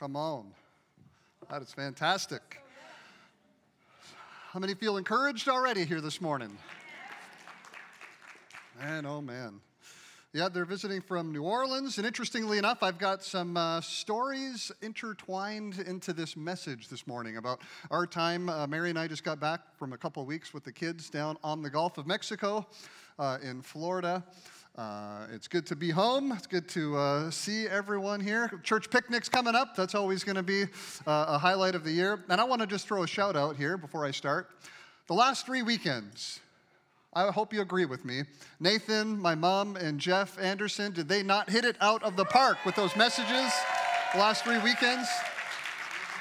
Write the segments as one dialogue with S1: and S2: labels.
S1: Come on. That is fantastic. How many feel encouraged already here this morning? Man, oh man. Yeah, they're visiting from New Orleans, and interestingly enough, I've got some uh, stories intertwined into this message this morning about our time. Uh, Mary and I just got back from a couple of weeks with the kids down on the Gulf of Mexico uh, in Florida. Uh, it's good to be home. It's good to uh, see everyone here. Church picnic's coming up. That's always going to be uh, a highlight of the year. And I want to just throw a shout out here before I start. The last three weekends, I hope you agree with me. Nathan, my mom, and Jeff Anderson, did they not hit it out of the park with those messages the last three weekends?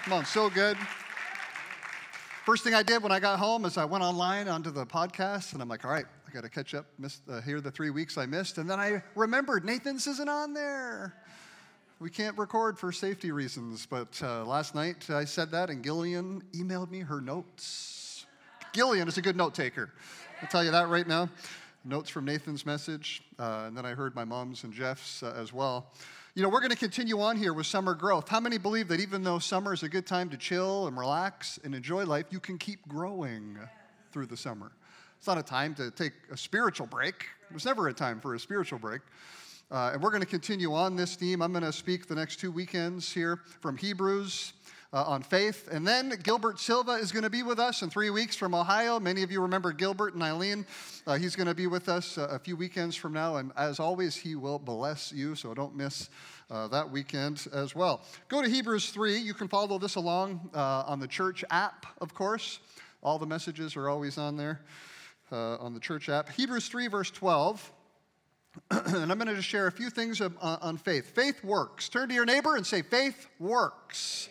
S1: Come on, so good. First thing I did when I got home is I went online onto the podcast and I'm like, all right, I got to catch up, missed, uh, hear the three weeks I missed. And then I remembered Nathan's isn't on there. We can't record for safety reasons, but uh, last night I said that and Gillian emailed me her notes. Gillian is a good note taker. I'll tell you that right now. Notes from Nathan's message, uh, and then I heard my mom's and Jeff's uh, as well. You know, we're going to continue on here with summer growth. How many believe that even though summer is a good time to chill and relax and enjoy life, you can keep growing through the summer? It's not a time to take a spiritual break. There's never a time for a spiritual break. Uh, and we're going to continue on this theme. I'm going to speak the next two weekends here from Hebrews uh, on faith. And then Gilbert Silva is going to be with us in three weeks from Ohio. Many of you remember Gilbert and Eileen. Uh, he's going to be with us uh, a few weekends from now. And as always, he will bless you, so don't miss uh, that weekend as well. Go to Hebrews 3. You can follow this along uh, on the church app, of course. All the messages are always on there uh, on the church app. Hebrews 3, verse 12. and I'm going to just share a few things on faith. Faith works. Turn to your neighbor and say, Faith works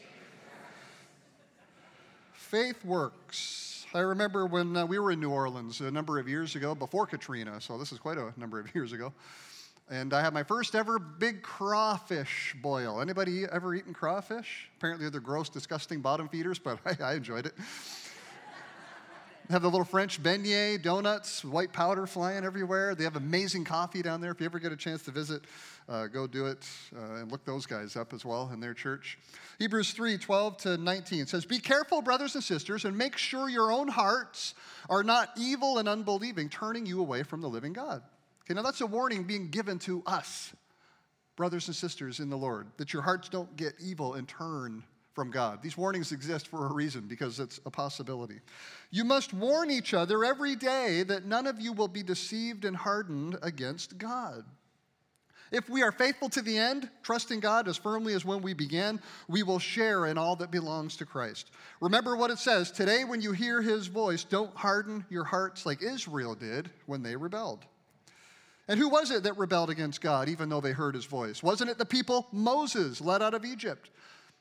S1: faith works. I remember when uh, we were in New Orleans a number of years ago, before Katrina, so this is quite a number of years ago. And I had my first ever big crawfish boil. Anybody ever eaten crawfish? Apparently they're gross, disgusting bottom feeders, but I, I enjoyed it. Have the little French beignet, donuts, white powder flying everywhere. They have amazing coffee down there. If you ever get a chance to visit, uh, go do it uh, and look those guys up as well in their church. Hebrews 3 12 to 19 says, Be careful, brothers and sisters, and make sure your own hearts are not evil and unbelieving, turning you away from the living God. Okay, now that's a warning being given to us, brothers and sisters in the Lord, that your hearts don't get evil and turn from God. These warnings exist for a reason because it's a possibility. You must warn each other every day that none of you will be deceived and hardened against God. If we are faithful to the end, trusting God as firmly as when we began, we will share in all that belongs to Christ. Remember what it says today, when you hear his voice, don't harden your hearts like Israel did when they rebelled. And who was it that rebelled against God, even though they heard his voice? Wasn't it the people Moses led out of Egypt?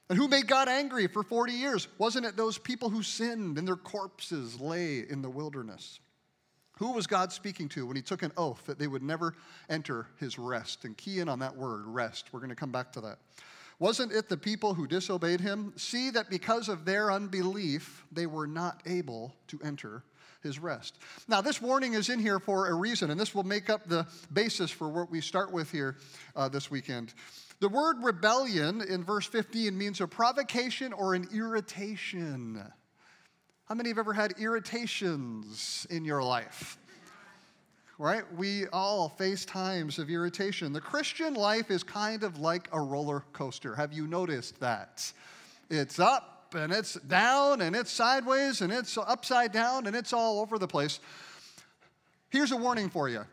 S1: And who made God angry for 40 years? Wasn't it those people who sinned and their corpses lay in the wilderness? Who was God speaking to when he took an oath that they would never enter his rest? And key in on that word, rest. We're going to come back to that. Wasn't it the people who disobeyed him? See that because of their unbelief, they were not able to enter his rest. Now, this warning is in here for a reason, and this will make up the basis for what we start with here uh, this weekend. The word rebellion in verse 15 means a provocation or an irritation. How many have ever had irritations in your life? Right? We all face times of irritation. The Christian life is kind of like a roller coaster. Have you noticed that? It's up and it's down and it's sideways and it's upside down and it's all over the place. Here's a warning for you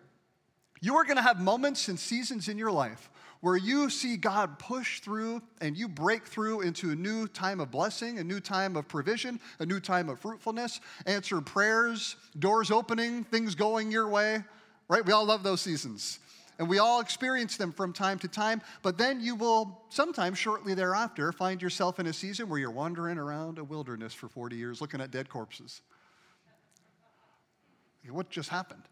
S1: you are going to have moments and seasons in your life where you see God push through and you break through into a new time of blessing, a new time of provision, a new time of fruitfulness, answer prayers, doors opening, things going your way, right? We all love those seasons. And we all experience them from time to time, but then you will sometime shortly thereafter find yourself in a season where you're wandering around a wilderness for 40 years looking at dead corpses. What just happened?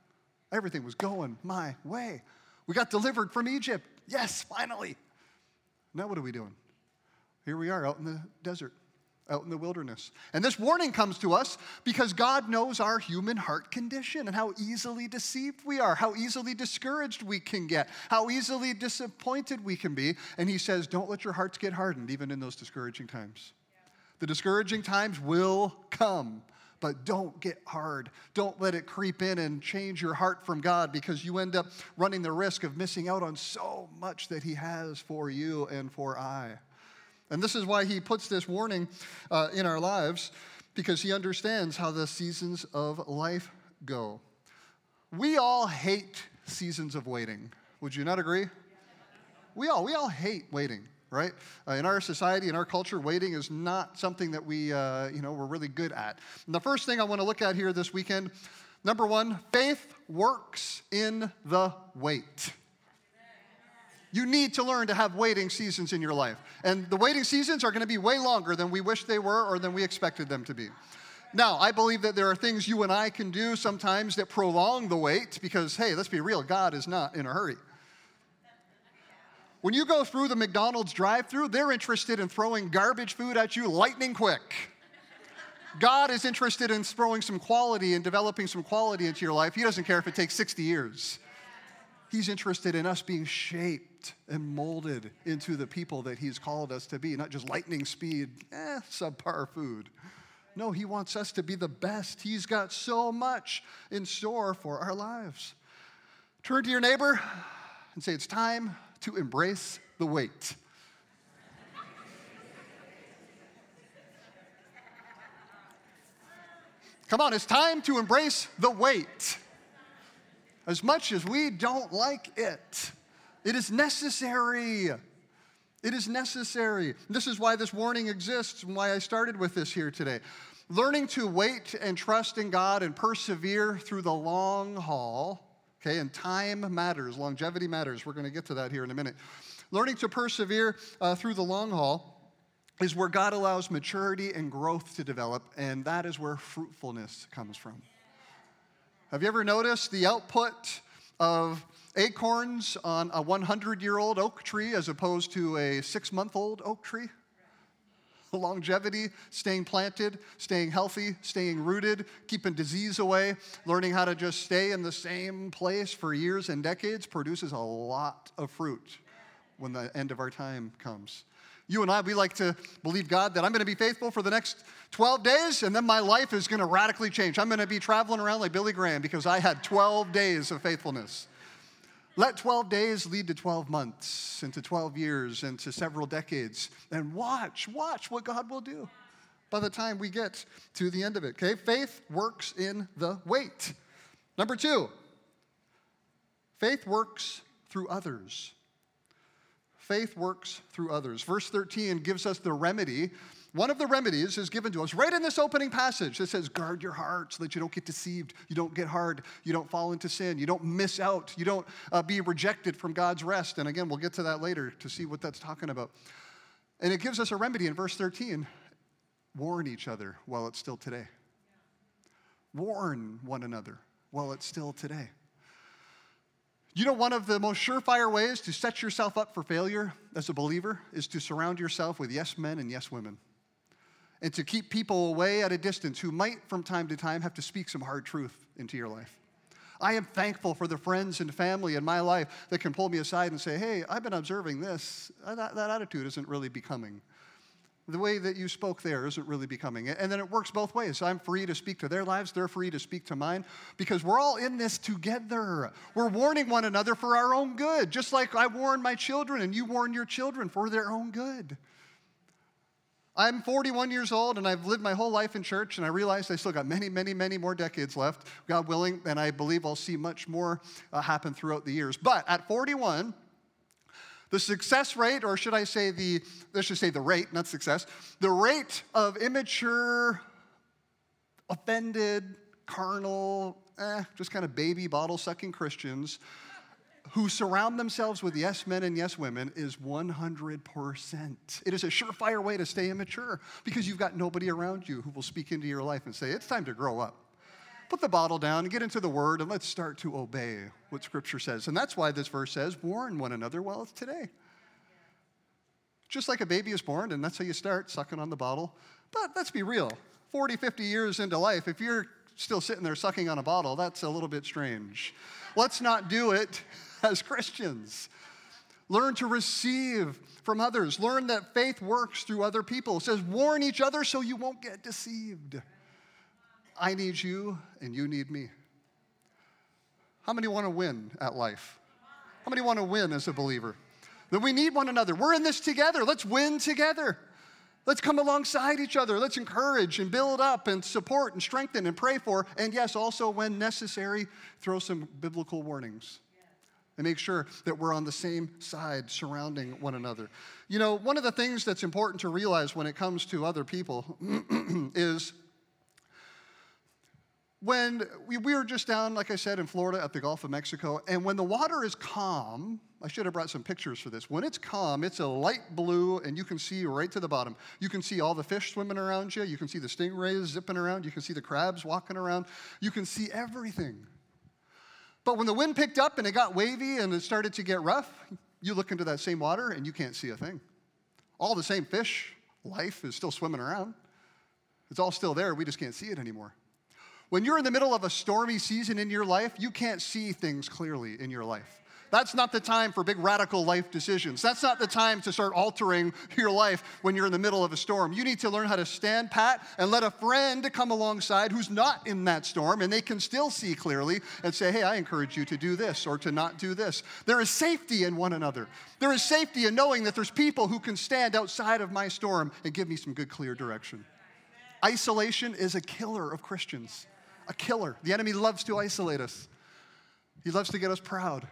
S1: Everything was going my way. We got delivered from Egypt. Yes, finally. Now, what are we doing? Here we are out in the desert. out in the wilderness. And this warning comes to us because God knows our human heart condition and how easily deceived we are, how easily discouraged we can get, how easily disappointed we can be. And He says, Don't let your hearts get hardened, even in those discouraging times. The discouraging times will come, but don't get hard. Don't let it creep in and change your heart from God because you end up running the risk of missing out on so much that He has for you and for I. And this is why he puts this warning uh, in our lives, because he understands how the seasons of life go. We all hate seasons of waiting. Would you not agree? We all, we all hate waiting, right? Uh, in our society, in our culture, waiting is not something that we, uh, you know, we're really good at. And the first thing I want to look at here this weekend, number one, faith works in the wait. You need to learn to have waiting seasons in your life. And the waiting seasons are going to be way longer than we wish they were or than we expected them to be. Now, I believe that there are things you and I can do sometimes that prolong the wait because, hey, let's be real, God is not in a hurry. When you go through the McDonald's drive through, they're interested in throwing garbage food at you lightning quick. God is interested in throwing some quality and developing some quality into your life. He doesn't care if it takes 60 years. He's interested in us being shaped and molded into the people that He's called us to be, not just lightning speed, eh, subpar food. No, He wants us to be the best. He's got so much in store for our lives. Turn to your neighbor and say, It's time to embrace the wait. Come on, it's time to embrace the wait. As much as we don't like it, it is necessary. It is necessary. This is why this warning exists and why I started with this here today. Learning to wait and trust in God and persevere through the long haul, okay, and time matters, longevity matters. We're going to get to that here in a minute. Learning to persevere uh, through the long haul is where God allows maturity and growth to develop, and that is where fruitfulness comes from. Have you ever noticed the output of acorns on a 100 year old oak tree as opposed to a six month old oak tree. Longevity, staying planted, staying healthy, staying rooted, keeping disease away, learning how to just stay in the same place for years and decades produces a lot of fruit when the end of our time comes. You and I, we like to believe God that I'm going to be faithful for the next 12 days and then my life is going to radically change. I'm going to be traveling around like Billy Graham because I had 12 days of faithfulness. Let 12 days lead to 12 months, into 12 years, into several decades, and watch, watch what God will do by the time we get to the end of it. Okay? Faith works in the wait. Number two, faith works through others. Faith works through others. Verse 13 gives us the remedy one of the remedies is given to us right in this opening passage that says, guard your heart so that you don't get deceived, you don't get hard, you don't fall into sin, you don't miss out, you don't uh, be rejected from God's rest. And again, we'll get to that later to see what that's talking about. And it gives us a remedy in verse 13 warn each other while it's still today. Warn one another while it's still today. You know, one of the most surefire ways to set yourself up for failure as a believer is to surround yourself with yes men and yes women and to keep people away at a distance who might from time to time have to speak some hard truth into your life. I am thankful for the friends and family in my life that can pull me aside and say, hey, I've been observing this. Uh, that, that attitude isn't really becoming. The way that you spoke there isn't really becoming. And then it works both ways. I'm free to speak to their lives, they're free to speak to mine, because we're all in this together. We're warning one another for our own good, just like I warn my children and you warn your children for their own good. I'm 41 years old and I've lived my whole life in church, and I realize I still got many, many, many more decades left, God willing, and I believe I'll see much more uh, happen throughout the years. But at 41, the success rate, or should I say the, let's just say the rate, not success, the rate of immature, offended, carnal, eh, just kind of baby bottle sucking Christians who surround themselves with yes men and yes women is 100%. It is a surefire way to stay immature because you've got nobody around you who will speak into your life and say, It's time to grow up. Put the bottle down and get into the word and let's start to obey what Scripture says. And that's why this verse says, Warn one another while it's today. Just like a baby is born, and that's how you start, sucking on the bottle. But let's be real 40, 50 years into life, if you're still sitting there sucking on a bottle, that's a little bit strange. Let's not do it as Christians. Learn to receive from others. Learn that faith works through other people. It says, warn each other so you won't get deceived. I need you, and you need me. How many want to win at life? How many want to win as a believer? Then we need one another. We're in this together. Let's win together. Let's come alongside each other. Let's encourage and build up and support and strengthen and pray for. And yes, also when necessary, throw some biblical warnings and make sure that we're on the same side surrounding one another. You know, one of the things that's important to realize when it comes to other people is when we, we were just down, like I said, in Florida at the Gulf of Mexico, and when the water is calm, I should have brought some pictures for this. When it's calm, it's a light blue, and you can see right to the bottom. You can see all the fish swimming around you. You can see the stingrays zipping around. You can see the crabs walking around. You can see everything. But when the wind picked up and it got wavy and it started to get rough, you look into that same water and you can't see a thing. All the same fish, life is still swimming around. It's all still there. We just can't see it anymore. When you're in the middle of a stormy season in your life, you can't see things clearly in your life. That's not the time for big radical life decisions. That's not the time to start altering your life when you're in the middle of a storm. You need to learn how to stand pat and let a friend come alongside who's not in that storm and they can still see clearly and say, hey, I encourage you to do this or to not do this. There is safety in one another. There is safety in knowing that there's people who can stand outside of my storm and give me some good, clear direction. Isolation is a killer of Christians a killer. The enemy loves to isolate us, he loves to get us proud,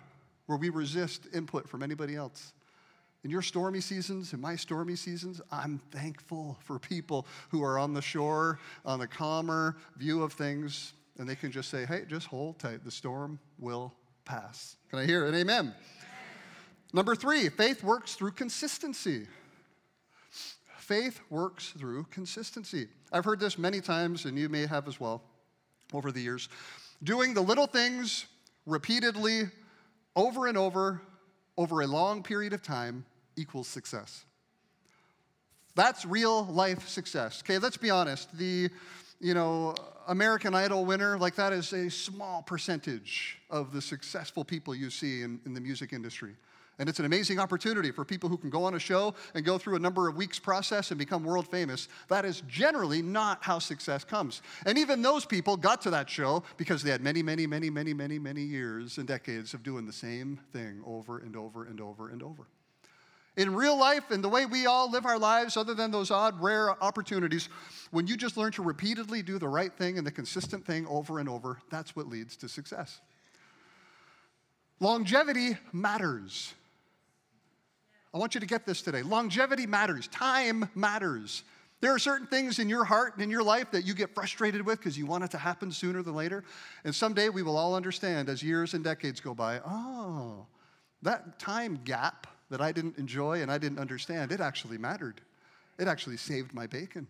S1: where we resist input from anybody else. In your stormy seasons, in my stormy seasons, I'm thankful for people who are on the shore, on a calmer view of things, and they can just say, hey, just hold tight. The storm will pass. Can I hear an amen? amen? Number three, faith works through consistency. Faith works through consistency. I've heard this many times, and you may have as well over the years. Doing the little things repeatedly, over and over, over a long period of time equals success. That's real life success. Okay, let's be honest. The, you know, American Idol winner, like that is a small percentage of the successful people you see in, in the music industry. And it's an amazing opportunity for people who can go on a show and go through a number of weeks process and become world famous. That is generally not how success comes. And even those people got to that show because they had many, many, many, many, many, many years and decades of doing the same thing over and over and over and over. In real life, and the way we all live our lives, other than those odd, rare opportunities, when you just learn to repeatedly do the right thing and the consistent thing over and over, that's what leads to success. Longevity matters. I want you to get this today. Longevity matters, time matters. There are certain things in your heart and in your life that you get frustrated with because you want it to happen sooner than later. And someday we will all understand as years and decades go by oh, that time gap that I didn't enjoy and I didn't understand, it actually mattered. It actually saved my bacon.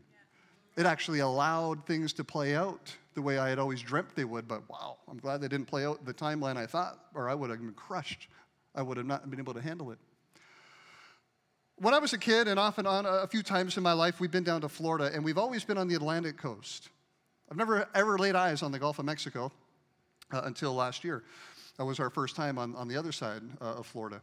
S1: It actually allowed things to play out the way I had always dreamt they would. But wow, I'm glad they didn't play out the timeline I thought, or I would have been crushed. I would have not been able to handle it. When I was a kid, and off and on a few times in my life, we've been down to Florida, and we've always been on the Atlantic coast. I've never ever laid eyes on the Gulf of Mexico uh, until last year. That was our first time on, on the other side uh, of Florida.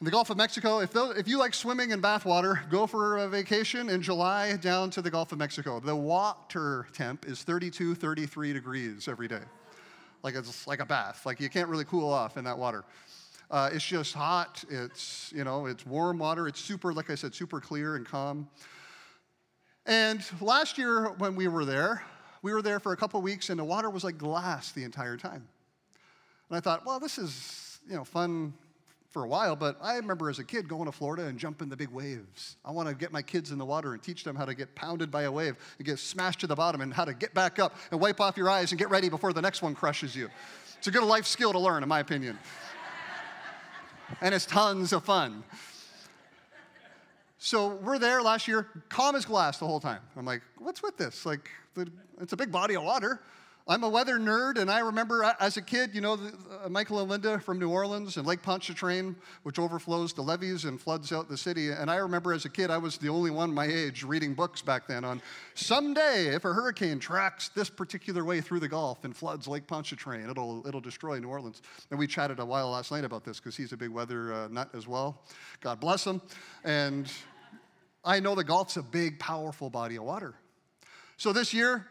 S1: In the Gulf of Mexico, if, those, if you like swimming in bathwater, go for a vacation in July down to the Gulf of Mexico. The water temp is 32, 33 degrees every day. Like it's like a bath. Like you can't really cool off in that water. Uh, it's just hot. It's, you know, it's warm water. It's super, like I said, super clear and calm. And last year when we were there, we were there for a couple weeks and the water was like glass the entire time. And I thought, well, this is, you know, fun for a while, but I remember as a kid going to Florida and jumping the big waves. I want to get my kids in the water and teach them how to get pounded by a wave and get smashed to the bottom and how to get back up and wipe off your eyes and get ready before the next one crushes you. It's a good life skill to learn, in my opinion and it's tons of fun. So we're there last year, calm as glass the whole time. I'm like, what's with this? Like, it's a big body of water. I'm a weather nerd, and I remember as a kid, you know, uh, Michael and Linda from New Orleans and Lake Pontchartrain, which overflows the levees and floods out the city. And I remember as a kid, I was the only one my age reading books back then on someday if a hurricane tracks this particular way through the Gulf and floods Lake Pontchartrain, it'll, it'll destroy New Orleans. And we chatted a while last night about this because he's a big weather uh, nut as well. God bless him. And I know the Gulf's a big, powerful body of water. So this year,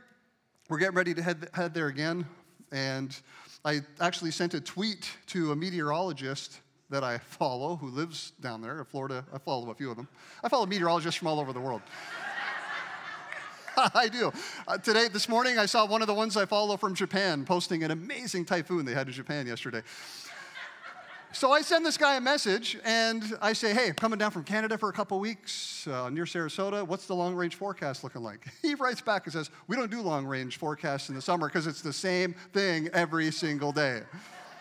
S1: we're getting ready to head, head there again. And I actually sent a tweet to a meteorologist that I follow who lives down there in Florida. I follow a few of them. I follow meteorologists from all over the world. I do. Uh, today, this morning, I saw one of the ones I follow from Japan posting an amazing typhoon they had in Japan yesterday. So I send this guy a message and I say, hey, I'm coming down from Canada for a couple weeks uh, near Sarasota. What's the long range forecast looking like? He writes back and says, we don't do long range forecasts in the summer because it's the same thing every single day.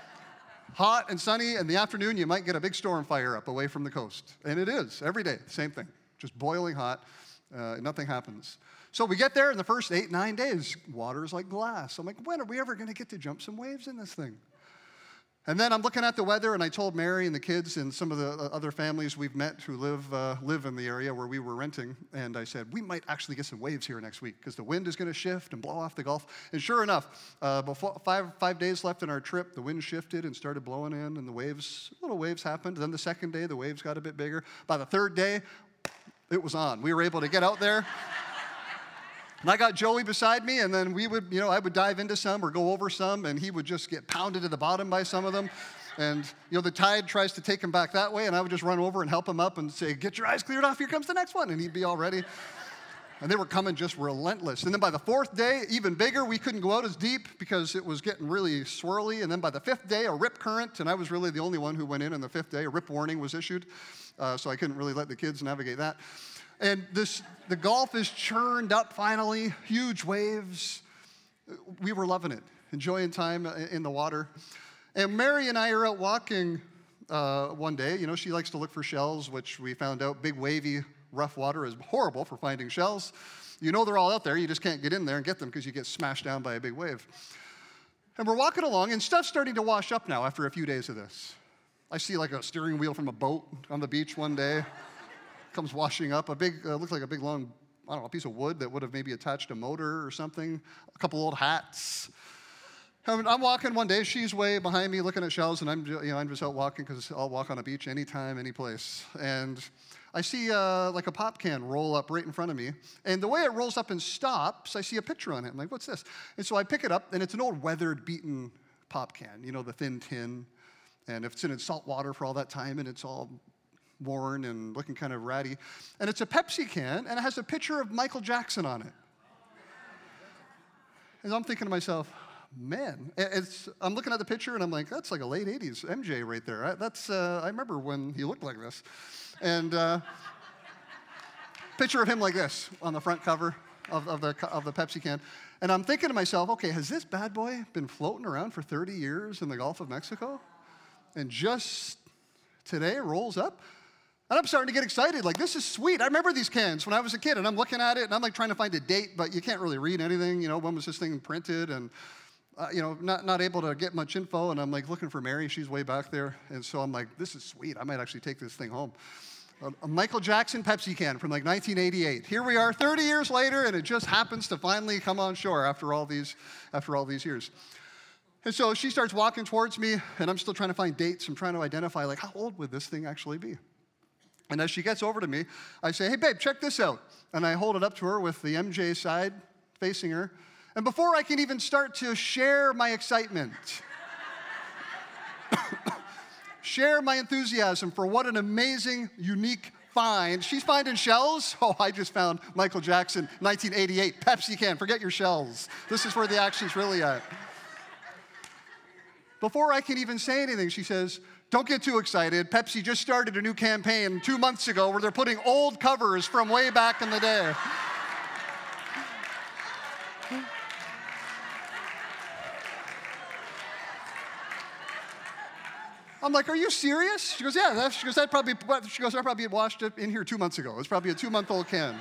S1: Hot and sunny, in the afternoon, you might get a big storm fire up away from the coast. And it is every day, same thing, just boiling hot. Uh, nothing happens. So we get there in the first eight, nine days, water's like glass. I'm like, when are we ever going to get to jump some waves in this thing? And then I'm looking at the weather, and I told Mary and the kids and some of the uh, other families we've met who live, uh, live in the area where we were renting, and I said, we might actually get some waves here next week because the wind is going to shift and blow off the Gulf. And sure enough, uh, before five, five days left in our trip, the wind shifted and started blowing in, and the waves, little waves happened. Then the second day, the waves got a bit bigger. By the third day, it was on. We were able to get out there. And I got Joey beside me, and then we would, you know, I would dive into some or go over some, and he would just get pounded to the bottom by some of them. And, you know, the tide tries to take him back that way, and I would just run over and help him up and say, Get your eyes cleared off, here comes the next one. And he'd be all ready. And they were coming just relentless. And then by the fourth day, even bigger, we couldn't go out as deep because it was getting really swirly. And then by the fifth day, a rip current, and I was really the only one who went in on the fifth day. A rip warning was issued, uh, so I couldn't really let the kids navigate that. And this, the Gulf is churned up finally, huge waves. We were loving it, enjoying time in the water. And Mary and I are out walking uh, one day. You know, she likes to look for shells, which we found out big, wavy, rough water is horrible for finding shells. You know they're all out there, you just can't get in there and get them because you get smashed down by a big wave. And we're walking along, and stuff's starting to wash up now after a few days of this. I see like a steering wheel from a boat on the beach one day comes washing up. A big, uh, looked like a big long, I don't know, a piece of wood that would have maybe attached a motor or something. A couple old hats. I'm walking one day. She's way behind me, looking at shelves, and I'm, you know, I'm just out walking because I'll walk on a beach anytime, any place. And I see uh, like a pop can roll up right in front of me, and the way it rolls up and stops, I see a picture on it. I'm like, "What's this?" And so I pick it up, and it's an old weathered, beaten pop can. You know, the thin tin, and if it's in salt water for all that time, and it's all worn and looking kind of ratty. And it's a Pepsi can, and it has a picture of Michael Jackson on it. And I'm thinking to myself, man, it's, I'm looking at the picture and I'm like, that's like a late 80s MJ right there. That's, uh, I remember when he looked like this. And uh, picture of him like this on the front cover of, of, the, of the Pepsi can. And I'm thinking to myself, okay, has this bad boy been floating around for 30 years in the Gulf of Mexico? And just today rolls up? And I'm starting to get excited. Like, this is sweet. I remember these cans when I was a kid, and I'm looking at it, and I'm like trying to find a date, but you can't really read anything. You know, when was this thing printed? And, uh, you know, not, not able to get much info. And I'm like looking for Mary. She's way back there. And so I'm like, this is sweet. I might actually take this thing home. A Michael Jackson Pepsi can from like 1988. Here we are 30 years later, and it just happens to finally come on shore after all these, after all these years. And so she starts walking towards me, and I'm still trying to find dates. I'm trying to identify, like, how old would this thing actually be? And as she gets over to me, I say, hey, babe, check this out. And I hold it up to her with the MJ side facing her. And before I can even start to share my excitement, share my enthusiasm for what an amazing, unique find. She's finding shells. Oh, I just found Michael Jackson, 1988, Pepsi can. Forget your shells. This is where the action's really at. Before I can even say anything, she says, don't get too excited. Pepsi just started a new campaign two months ago where they're putting old covers from way back in the day. I'm like, are you serious? She goes, yeah. That's, she goes, that probably. She goes, I probably washed it in here two months ago. It's probably a two-month-old can.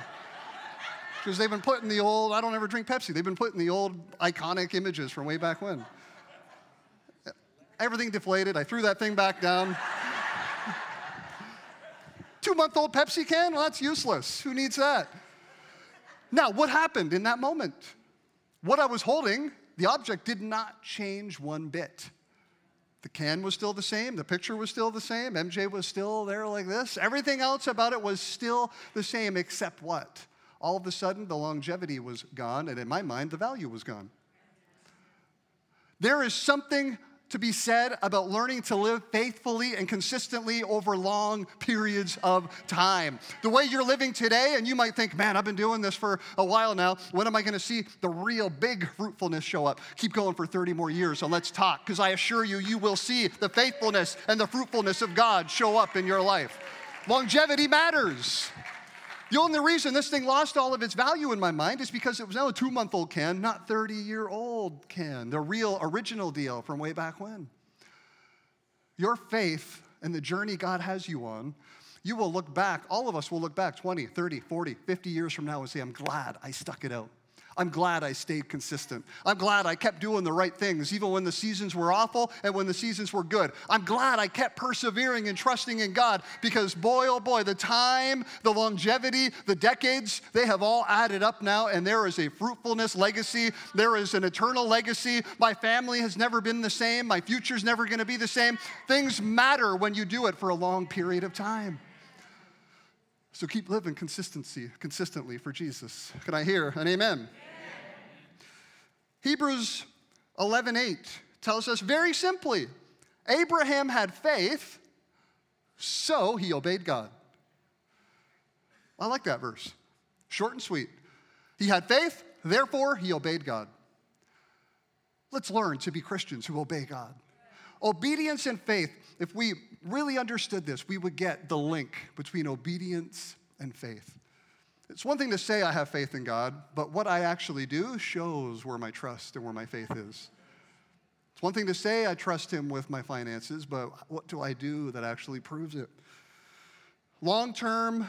S1: Because they've been putting the old, I don't ever drink Pepsi, they've been putting the old iconic images from way back when. Everything deflated. I threw that thing back down. Two month old Pepsi can? Well, that's useless. Who needs that? Now, what happened in that moment? What I was holding, the object did not change one bit. The can was still the same, the picture was still the same, MJ was still there like this. Everything else about it was still the same, except what? All of a sudden, the longevity was gone, and in my mind, the value was gone. There is something to be said about learning to live faithfully and consistently over long periods of time. The way you're living today, and you might think, man, I've been doing this for a while now. When am I going to see the real big fruitfulness show up? Keep going for 30 more years and let's talk, because I assure you, you will see the faithfulness and the fruitfulness of God show up in your life. Longevity matters. The only reason this thing lost all of its value in my mind is because it was now a two month old can, not 30 year old can, the real original deal from way back when. Your faith and the journey God has you on, you will look back, all of us will look back 20, 30, 40, 50 years from now and say, I'm glad I stuck it out. I'm glad I stayed consistent. I'm glad I kept doing the right things, even when the seasons were awful and when the seasons were good. I'm glad I kept persevering and trusting in God because, boy, oh boy, the time, the longevity, the decades, they have all added up now, and there is a fruitfulness legacy. There is an eternal legacy. My family has never been the same. My future's never going to be the same. Things matter when you do it for a long period of time. So keep living consistency, consistently for Jesus. Can I hear an amen? Hebrews 11:8 tells us very simply, Abraham had faith, so he obeyed God. I like that verse. Short and sweet. He had faith, therefore he obeyed God. Let's learn to be Christians who obey God. Obedience and faith, if we really understood this, we would get the link between obedience and faith. It's one thing to say I have faith in God, but what I actually do shows where my trust and where my faith is. It's one thing to say I trust Him with my finances, but what do I do that actually proves it? Long term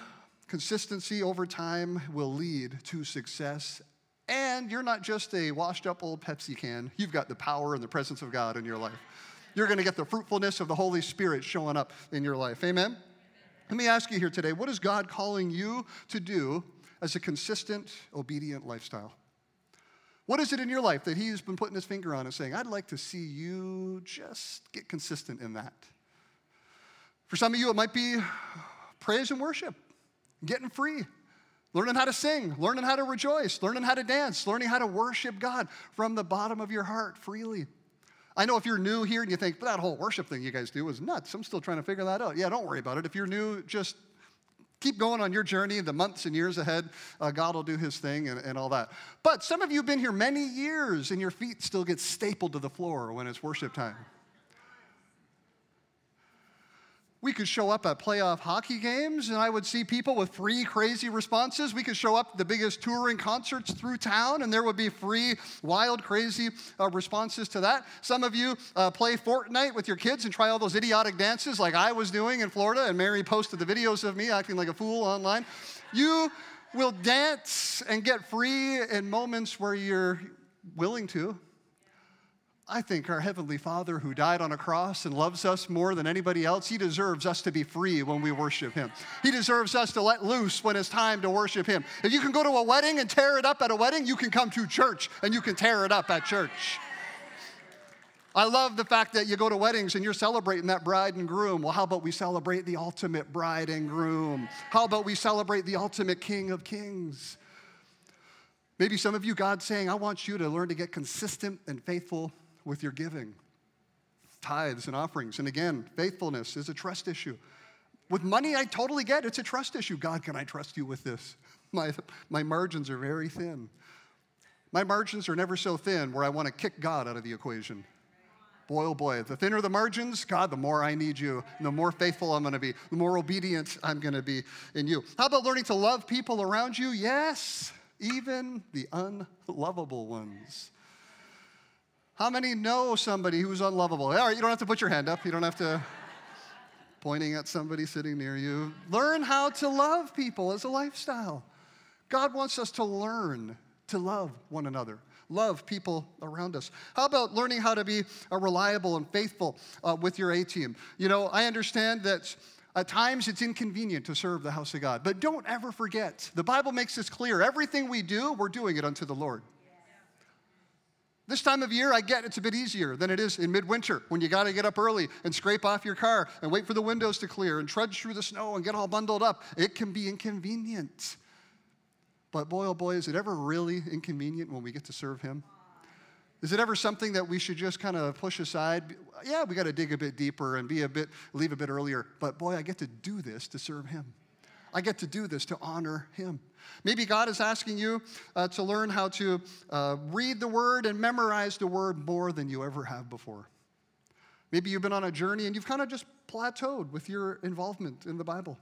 S1: consistency over time will lead to success. And you're not just a washed up old Pepsi can, you've got the power and the presence of God in your life. You're going to get the fruitfulness of the Holy Spirit showing up in your life. Amen? Let me ask you here today what is God calling you to do as a consistent, obedient lifestyle? What is it in your life that He's been putting His finger on and saying, I'd like to see you just get consistent in that? For some of you, it might be praise and worship, getting free, learning how to sing, learning how to rejoice, learning how to dance, learning how to worship God from the bottom of your heart freely. I know if you're new here and you think, that whole worship thing you guys do is nuts. I'm still trying to figure that out. Yeah, don't worry about it. If you're new, just keep going on your journey. The months and years ahead, uh, God will do his thing and, and all that. But some of you have been here many years and your feet still get stapled to the floor when it's worship time. We could show up at playoff hockey games and I would see people with free, crazy responses. We could show up the biggest touring concerts through town and there would be free, wild, crazy uh, responses to that. Some of you uh, play Fortnite with your kids and try all those idiotic dances like I was doing in Florida, and Mary posted the videos of me acting like a fool online. You will dance and get free in moments where you're willing to. I think our Heavenly Father, who died on a cross and loves us more than anybody else, He deserves us to be free when we worship Him. He deserves us to let loose when it's time to worship Him. If you can go to a wedding and tear it up at a wedding, you can come to church and you can tear it up at church. I love the fact that you go to weddings and you're celebrating that bride and groom. Well, how about we celebrate the ultimate bride and groom? How about we celebrate the ultimate King of Kings? Maybe some of you, God's saying, I want you to learn to get consistent and faithful with your giving, tithes and offerings. And again, faithfulness is a trust issue. With money, I totally get it's a trust issue. God, can I trust you with this? My, my margins are very thin. My margins are never so thin where I want to kick God out of the equation. Boy, oh boy, the thinner the margins, God, the more I need you, the more faithful I'm going to be, the more obedient I'm going to be in you. How about learning to love people around you? Yes, even the unlovable ones. How many know somebody who's unlovable? All right, you don't have to put your hand up. You don't have to pointing at somebody sitting near you. Learn how to love people as a lifestyle. God wants us to learn to love one another, love people around us. How about learning how to be reliable and faithful uh, with your A team? You know, I understand that at times it's inconvenient to serve the house of God, but don't ever forget the Bible makes this clear. Everything we do, we're doing it unto the Lord. This time of year, I get it's a bit easier than it is in midwinter when you got to get up early and scrape off your car and wait for the windows to clear and trudge through the snow and get all bundled up. It can be inconvenient. But boy, oh boy, is it ever really inconvenient when we get to serve Him? Is it ever something that we should just kind of push aside? Yeah, we got to dig a bit deeper and be a bit, leave a bit earlier. But boy, I get to do this to serve Him. I get to do this to honor Him. Maybe God is asking you uh, to learn how to uh, read the Word and memorize the Word more than you ever have before. Maybe you've been on a journey and you've kind of just plateaued with your involvement in the Bible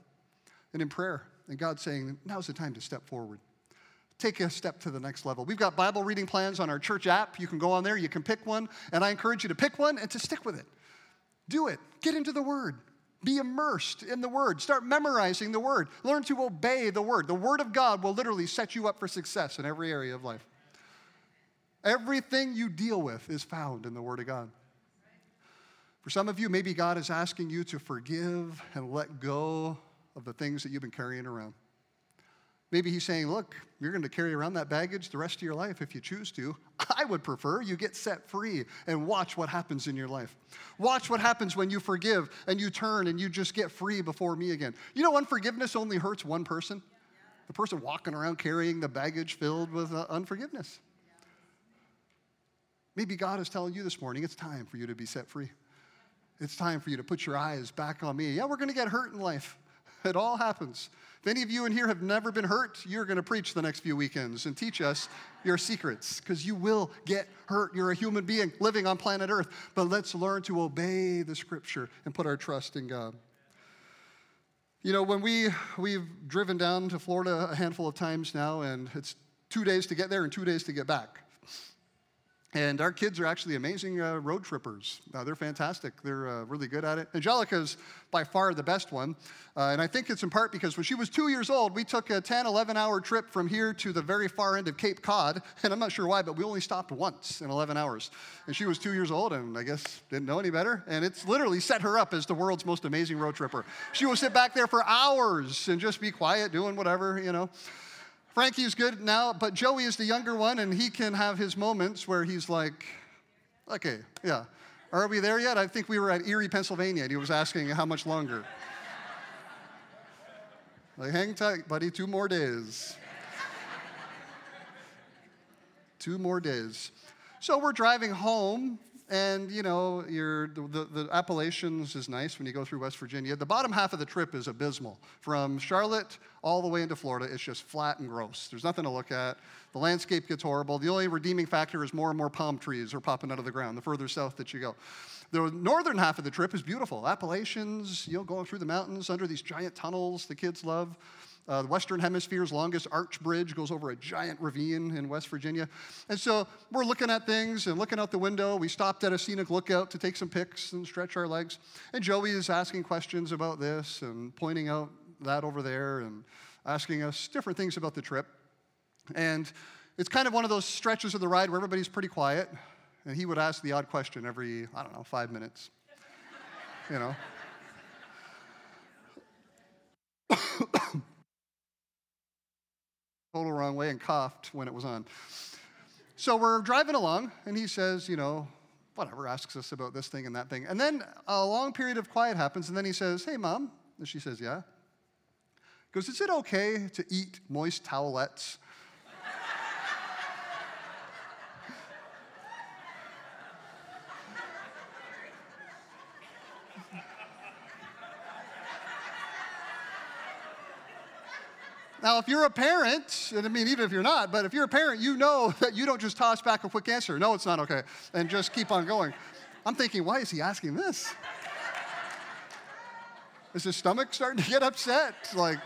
S1: and in prayer. And God's saying, now's the time to step forward. Take a step to the next level. We've got Bible reading plans on our church app. You can go on there, you can pick one, and I encourage you to pick one and to stick with it. Do it. Get into the Word. Be immersed in the Word. Start memorizing the Word. Learn to obey the Word. The Word of God will literally set you up for success in every area of life. Everything you deal with is found in the Word of God. For some of you, maybe God is asking you to forgive and let go of the things that you've been carrying around. Maybe he's saying, Look, you're going to carry around that baggage the rest of your life if you choose to. I would prefer you get set free and watch what happens in your life. Watch what happens when you forgive and you turn and you just get free before me again. You know, unforgiveness only hurts one person the person walking around carrying the baggage filled with uh, unforgiveness. Maybe God is telling you this morning it's time for you to be set free. It's time for you to put your eyes back on me. Yeah, we're going to get hurt in life. It all happens. If any of you in here have never been hurt, you're going to preach the next few weekends and teach us your secrets because you will get hurt. You're a human being living on planet Earth. But let's learn to obey the scripture and put our trust in God. You know, when we, we've driven down to Florida a handful of times now, and it's two days to get there and two days to get back. And our kids are actually amazing uh, road trippers. Uh, they're fantastic. They're uh, really good at it. Angelica's by far the best one. Uh, and I think it's in part because when she was two years old, we took a 10, 11 hour trip from here to the very far end of Cape Cod. And I'm not sure why, but we only stopped once in 11 hours. And she was two years old and I guess didn't know any better. And it's literally set her up as the world's most amazing road tripper. She will sit back there for hours and just be quiet, doing whatever, you know. Frankie is good now, but Joey is the younger one, and he can have his moments where he's like, okay, yeah. Are we there yet? I think we were at Erie, Pennsylvania, and he was asking how much longer. like, hang tight, buddy, two more days. two more days. So we're driving home and you know, the, the, the, Appalachians is nice when you go through West Virginia. The bottom half of the trip is abysmal. From Charlotte all the way into Florida, it's just flat and gross. There's nothing to look at. The landscape gets horrible. The only redeeming factor is more and more palm trees are popping out of the ground the further south that you go. The northern half of the trip is beautiful. Appalachians, you know, going through the mountains under these giant tunnels the kids love. Uh, the Western Hemisphere's longest arch bridge goes over a giant ravine in West Virginia. And so we're looking at things and looking out the window. We stopped at a scenic lookout to take some pics and stretch our legs. And Joey is asking questions about this and pointing out that over there and asking us different things about the trip. And it's kind of one of those stretches of the ride where everybody's pretty quiet. And he would ask the odd question every, I don't know, five minutes. you know? Total wrong way and coughed when it was on. So we're driving along, and he says, you know, whatever, asks us about this thing and that thing. And then a long period of quiet happens, and then he says, hey, mom. And she says, yeah. He goes, is it okay to eat moist towelettes? Now, if you're a parent, and I mean, even if you're not, but if you're a parent, you know that you don't just toss back a quick answer, no, it's not okay, and just keep on going. I'm thinking, why is he asking this? Is his stomach starting to get upset? Like,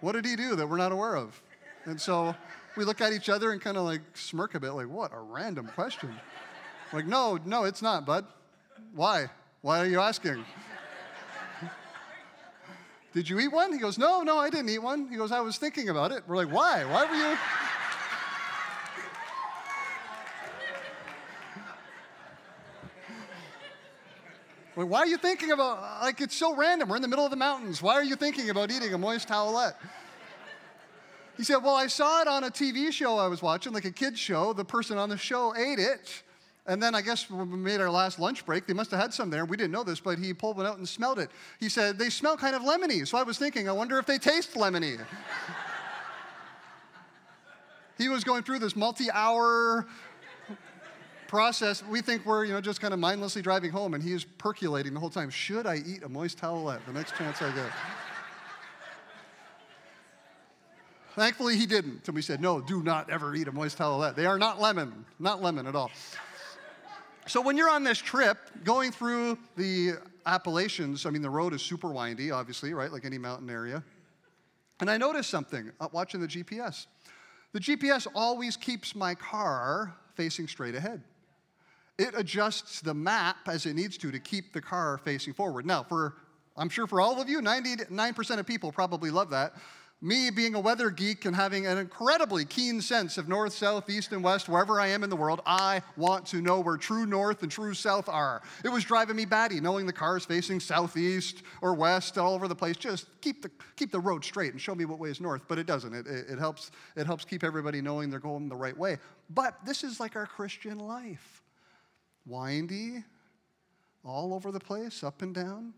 S1: what did he do that we're not aware of? And so we look at each other and kind of like smirk a bit, like, what a random question. Like, no, no, it's not, bud. Why? Why are you asking? Did you eat one? He goes, No, no, I didn't eat one. He goes, I was thinking about it. We're like, Why? Why were you? Like, why are you thinking about, like, it's so random. We're in the middle of the mountains. Why are you thinking about eating a moist towelette? He said, Well, I saw it on a TV show I was watching, like a kid's show. The person on the show ate it. And then I guess when we made our last lunch break, they must have had some there. We didn't know this, but he pulled one out and smelled it. He said, They smell kind of lemony. So I was thinking, I wonder if they taste lemony. he was going through this multi hour process, we think we're you know just kind of mindlessly driving home, and he is percolating the whole time. Should I eat a moist towelette the next chance I get? Thankfully, he didn't. And we said, no, do not ever eat a moist towelette. They are not lemon, not lemon at all. So when you're on this trip, going through the Appalachians, I mean, the road is super windy, obviously, right, like any mountain area. And I noticed something uh, watching the GPS. The GPS always keeps my car facing straight ahead it adjusts the map as it needs to to keep the car facing forward. Now, for I'm sure for all of you, 99% of people probably love that. Me being a weather geek and having an incredibly keen sense of north, south, east, and west, wherever I am in the world, I want to know where true north and true south are. It was driving me batty knowing the cars facing southeast or west all over the place. Just keep the, keep the road straight and show me what way is north. But it doesn't. It, it, it helps, it helps keep everybody knowing they're going the right way. But this is like our Christian life windy, all over the place, up and down.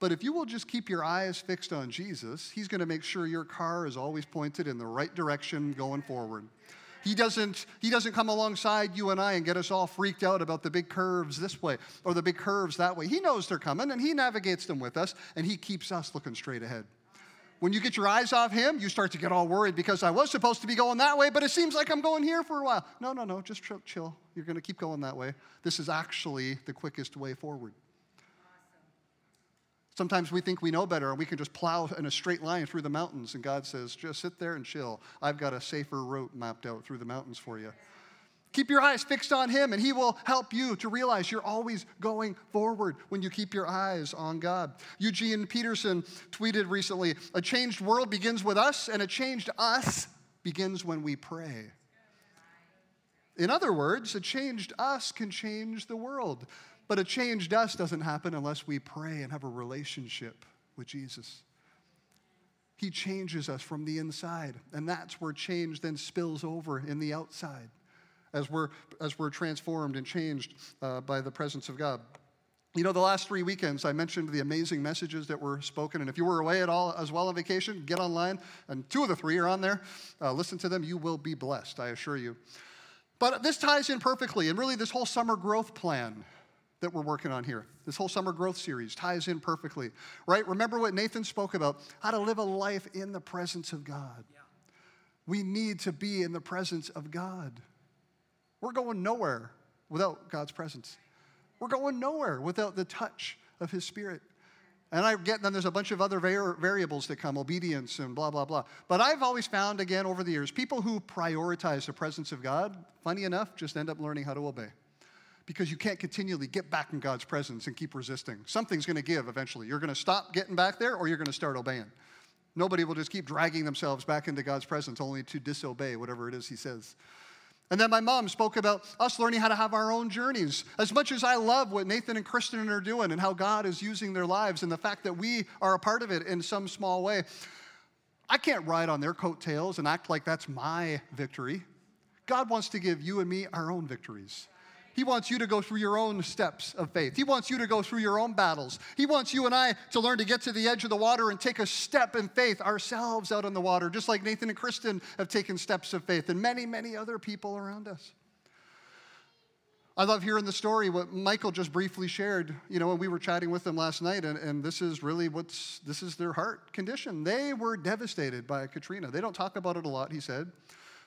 S1: But if you will just keep your eyes fixed on Jesus, He's going to make sure your car is always pointed in the right direction going forward. He doesn't, he doesn't come alongside you and I and get us all freaked out about the big curves this way or the big curves that way. He knows they're coming and He navigates them with us and He keeps us looking straight ahead. When you get your eyes off him, you start to get all worried because I was supposed to be going that way, but it seems like I'm going here for a while. No, no, no, just chill. You're going to keep going that way. This is actually the quickest way forward. Sometimes we think we know better and we can just plow in a straight line through the mountains, and God says, just sit there and chill. I've got a safer route mapped out through the mountains for you. Keep your eyes fixed on Him, and He will help you to realize you're always going forward when you keep your eyes on God. Eugene Peterson tweeted recently A changed world begins with us, and a changed us begins when we pray. In other words, a changed us can change the world, but a changed us doesn't happen unless we pray and have a relationship with Jesus. He changes us from the inside, and that's where change then spills over in the outside as we're, as we're transformed and changed uh, by the presence of God. You know, the last three weekends, I mentioned the amazing messages that were spoken. And if you were away at all as well on vacation, get online. And two of the three are on there. Uh, listen to them. You will be blessed, I assure you. But this ties in perfectly. And really, this whole summer growth plan that we're working on here, this whole summer growth series ties in perfectly, right? Remember what Nathan spoke about how to live a life in the presence of God. Yeah. We need to be in the presence of God. We're going nowhere without God's presence. We're going nowhere without the touch of His Spirit. And I get then there's a bunch of other variables that come, obedience and blah, blah, blah. But I've always found, again, over the years, people who prioritize the presence of God, funny enough, just end up learning how to obey. Because you can't continually get back in God's presence and keep resisting. Something's going to give eventually. You're going to stop getting back there or you're going to start obeying. Nobody will just keep dragging themselves back into God's presence only to disobey whatever it is He says. And then my mom spoke about us learning how to have our own journeys. As much as I love what Nathan and Kristen are doing and how God is using their lives and the fact that we are a part of it in some small way, I can't ride on their coattails and act like that's my victory. God wants to give you and me our own victories. He wants you to go through your own steps of faith. He wants you to go through your own battles. He wants you and I to learn to get to the edge of the water and take a step in faith ourselves out on the water, just like Nathan and Kristen have taken steps of faith and many, many other people around us. I love hearing the story, what Michael just briefly shared, you know, when we were chatting with them last night, and, and this is really what's, this is their heart condition. They were devastated by Katrina. They don't talk about it a lot, he said.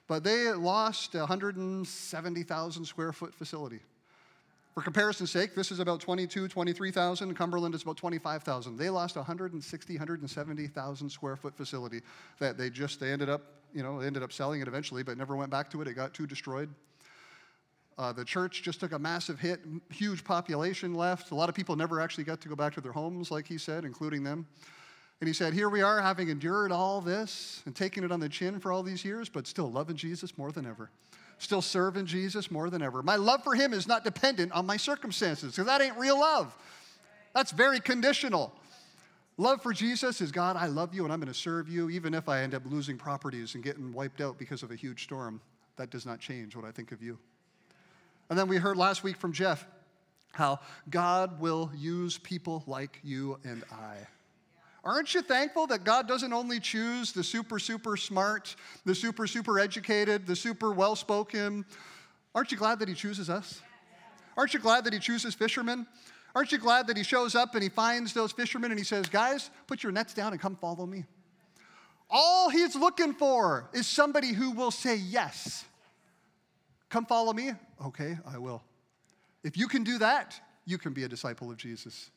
S1: But they lost a 170,000 square foot facility. For comparison's sake, this is about 22, 23,000. Cumberland is about 25,000. They lost 160, 170,000 square foot facility that they just, they ended up, you know, ended up selling it eventually, but never went back to it. It got too destroyed. Uh, the church just took a massive hit, huge population left. A lot of people never actually got to go back to their homes, like he said, including them. And he said, Here we are, having endured all this and taking it on the chin for all these years, but still loving Jesus more than ever. Still serving Jesus more than ever. My love for him is not dependent on my circumstances, because that ain't real love. That's very conditional. Love for Jesus is God, I love you and I'm going to serve you, even if I end up losing properties and getting wiped out because of a huge storm. That does not change what I think of you. And then we heard last week from Jeff how God will use people like you and I. Aren't you thankful that God doesn't only choose the super, super smart, the super, super educated, the super well spoken? Aren't you glad that He chooses us? Aren't you glad that He chooses fishermen? Aren't you glad that He shows up and He finds those fishermen and He says, Guys, put your nets down and come follow me? All He's looking for is somebody who will say yes. Come follow me? Okay, I will. If you can do that, you can be a disciple of Jesus.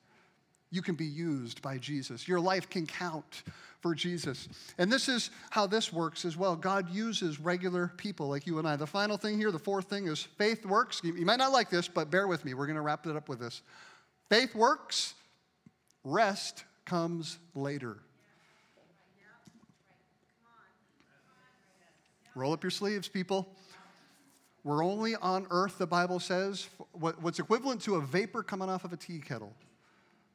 S1: You can be used by Jesus. Your life can count for Jesus. And this is how this works as well. God uses regular people like you and I. The final thing here, the fourth thing is faith works. You might not like this, but bear with me. We're going to wrap it up with this. Faith works, rest comes later. Roll up your sleeves, people. We're only on earth, the Bible says, what's equivalent to a vapor coming off of a tea kettle.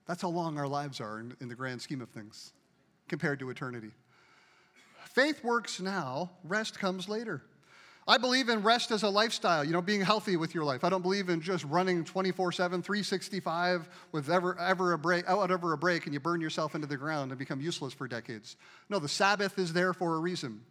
S1: That's how long our lives are in, in the grand scheme of things compared to eternity. Faith works now, rest comes later. I believe in rest as a lifestyle, you know, being healthy with your life. I don't believe in just running 24 7, 365 with ever, ever a break, out ever a break and you burn yourself into the ground and become useless for decades. No, the Sabbath is there for a reason.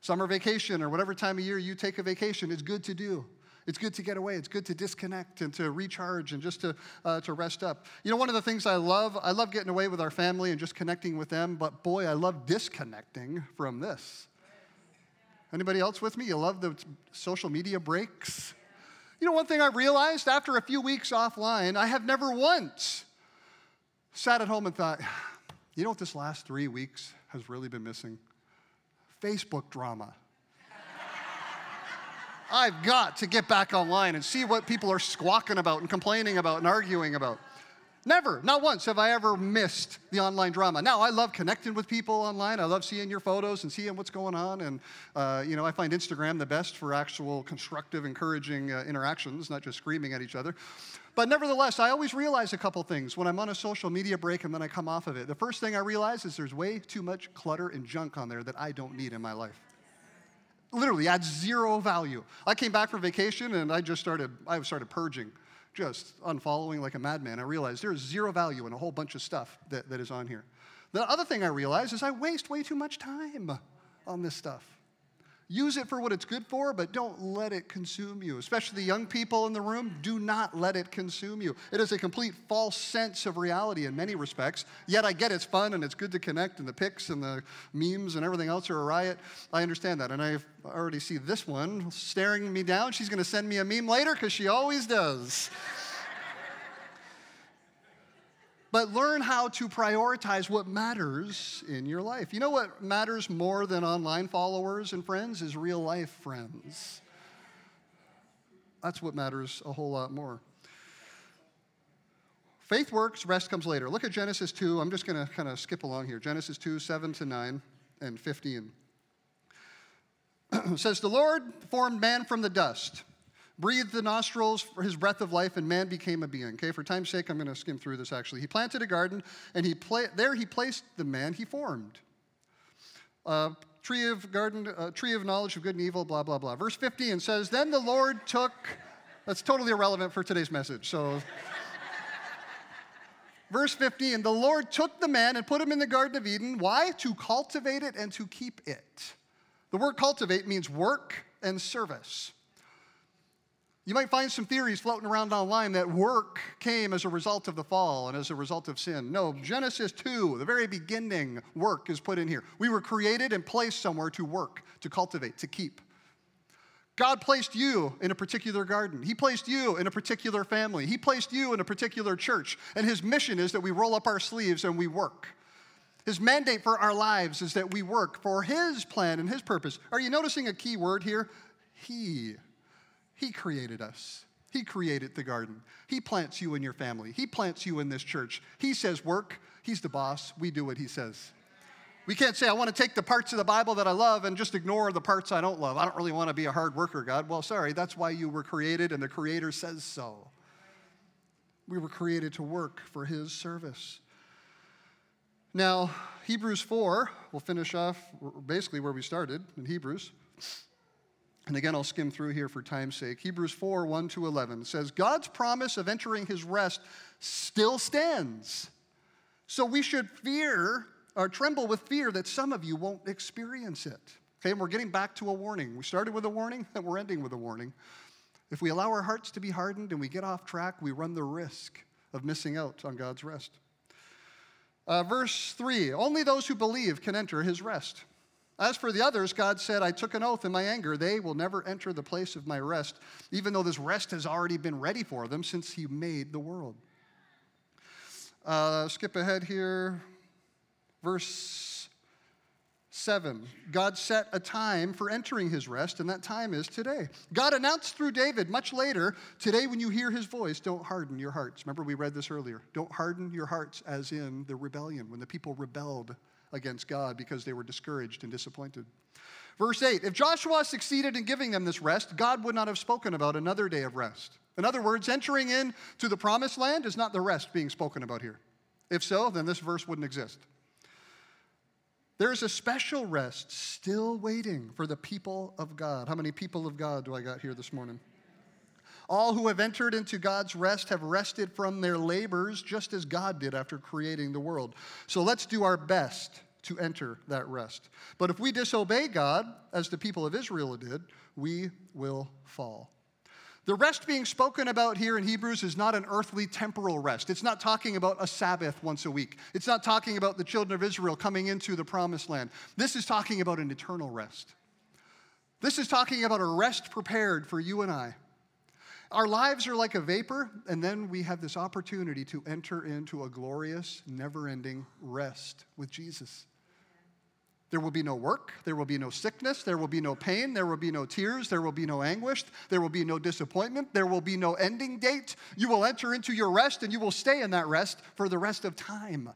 S1: Summer vacation or whatever time of year you take a vacation is good to do. It's good to get away. It's good to disconnect and to recharge and just to, uh, to rest up. You know, one of the things I love, I love getting away with our family and just connecting with them, but boy, I love disconnecting from this. Anybody else with me? You love the social media breaks? You know, one thing I realized after a few weeks offline, I have never once sat at home and thought, you know what this last three weeks has really been missing? Facebook drama. I've got to get back online and see what people are squawking about and complaining about and arguing about. Never, not once have I ever missed the online drama. Now, I love connecting with people online. I love seeing your photos and seeing what's going on. And, uh, you know, I find Instagram the best for actual constructive, encouraging uh, interactions, not just screaming at each other. But nevertheless, I always realize a couple things when I'm on a social media break and then I come off of it. The first thing I realize is there's way too much clutter and junk on there that I don't need in my life literally adds zero value. I came back from vacation and I just started, I started purging, just unfollowing like a madman. I realized there's zero value in a whole bunch of stuff that, that is on here. The other thing I realized is I waste way too much time on this stuff. Use it for what it's good for, but don't let it consume you. Especially the young people in the room, do not let it consume you. It is a complete false sense of reality in many respects. Yet I get it's fun and it's good to connect, and the pics and the memes and everything else are a riot. I understand that. And I already see this one staring me down. She's going to send me a meme later because she always does but learn how to prioritize what matters in your life. You know what matters more than online followers and friends is real life friends. That's what matters a whole lot more. Faith works, rest comes later. Look at Genesis 2. I'm just going to kind of skip along here. Genesis 2, 7 to 9 and 15. says, The Lord formed man from the dust breathed the nostrils for his breath of life, and man became a being. Okay, for time's sake, I'm going to skim through this actually. He planted a garden, and he pla- there he placed the man he formed. Uh, tree of garden, uh, tree of knowledge of good and evil, blah, blah, blah. Verse 15 says, Then the Lord took, that's totally irrelevant for today's message, so. Verse 15, the Lord took the man and put him in the Garden of Eden. Why? To cultivate it and to keep it. The word cultivate means work and service. You might find some theories floating around online that work came as a result of the fall and as a result of sin. No, Genesis 2, the very beginning, work is put in here. We were created and placed somewhere to work, to cultivate, to keep. God placed you in a particular garden. He placed you in a particular family. He placed you in a particular church. And His mission is that we roll up our sleeves and we work. His mandate for our lives is that we work for His plan and His purpose. Are you noticing a key word here? He. He created us. He created the garden. He plants you in your family. He plants you in this church. He says, Work. He's the boss. We do what He says. We can't say, I want to take the parts of the Bible that I love and just ignore the parts I don't love. I don't really want to be a hard worker, God. Well, sorry, that's why you were created, and the Creator says so. We were created to work for His service. Now, Hebrews 4, we'll finish off basically where we started in Hebrews. And again, I'll skim through here for time's sake. Hebrews 4, 1 to 11 says, God's promise of entering his rest still stands. So we should fear or tremble with fear that some of you won't experience it. Okay, and we're getting back to a warning. We started with a warning, and we're ending with a warning. If we allow our hearts to be hardened and we get off track, we run the risk of missing out on God's rest. Uh, verse 3 Only those who believe can enter his rest. As for the others, God said, I took an oath in my anger. They will never enter the place of my rest, even though this rest has already been ready for them since He made the world. Uh, skip ahead here. Verse 7 God set a time for entering his rest, and that time is today. God announced through David much later today, when you hear his voice, don't harden your hearts. Remember, we read this earlier. Don't harden your hearts, as in the rebellion, when the people rebelled against God because they were discouraged and disappointed. Verse 8 If Joshua succeeded in giving them this rest, God would not have spoken about another day of rest. In other words, entering into the promised land is not the rest being spoken about here. If so, then this verse wouldn't exist. There is a special rest still waiting for the people of God. How many people of God do I got here this morning? All who have entered into God's rest have rested from their labors just as God did after creating the world. So let's do our best to enter that rest. But if we disobey God, as the people of Israel did, we will fall. The rest being spoken about here in Hebrews is not an earthly temporal rest. It's not talking about a Sabbath once a week. It's not talking about the children of Israel coming into the promised land. This is talking about an eternal rest. This is talking about a rest prepared for you and I. Our lives are like a vapor, and then we have this opportunity to enter into a glorious, never ending rest with Jesus. There will be no work, there will be no sickness, there will be no pain, there will be no tears, there will be no anguish, there will be no disappointment, there will be no ending date. You will enter into your rest and you will stay in that rest for the rest of time.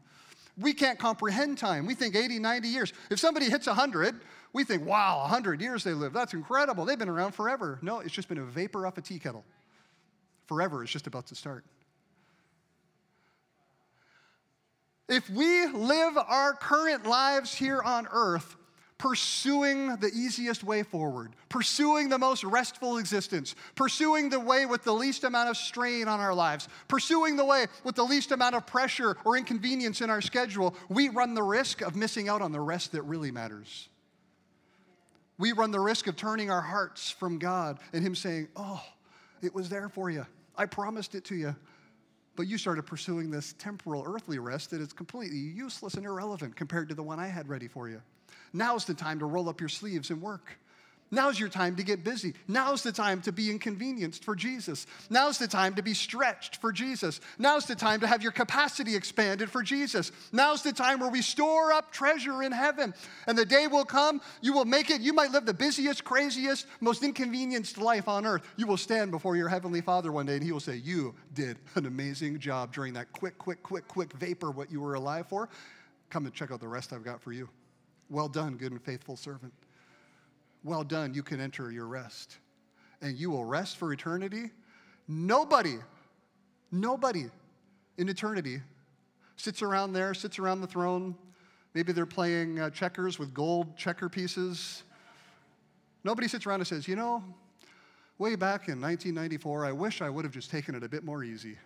S1: We can't comprehend time. We think 80, 90 years. If somebody hits 100, we think, wow, 100 years they live. That's incredible. They've been around forever. No, it's just been a vapor off a tea kettle. Forever is just about to start. If we live our current lives here on earth pursuing the easiest way forward, pursuing the most restful existence, pursuing the way with the least amount of strain on our lives, pursuing the way with the least amount of pressure or inconvenience in our schedule, we run the risk of missing out on the rest that really matters. We run the risk of turning our hearts from God and Him saying, Oh, it was there for you. I promised it to you. But you started pursuing this temporal earthly rest that is completely useless and irrelevant compared to the one I had ready for you. Now's the time to roll up your sleeves and work. Now's your time to get busy. Now's the time to be inconvenienced for Jesus. Now's the time to be stretched for Jesus. Now's the time to have your capacity expanded for Jesus. Now's the time where we store up treasure in heaven. And the day will come, you will make it. You might live the busiest, craziest, most inconvenienced life on earth. You will stand before your Heavenly Father one day and He will say, You did an amazing job during that quick, quick, quick, quick vapor, what you were alive for. Come and check out the rest I've got for you. Well done, good and faithful servant. Well done, you can enter your rest. And you will rest for eternity. Nobody, nobody in eternity sits around there, sits around the throne. Maybe they're playing uh, checkers with gold checker pieces. Nobody sits around and says, you know, way back in 1994, I wish I would have just taken it a bit more easy.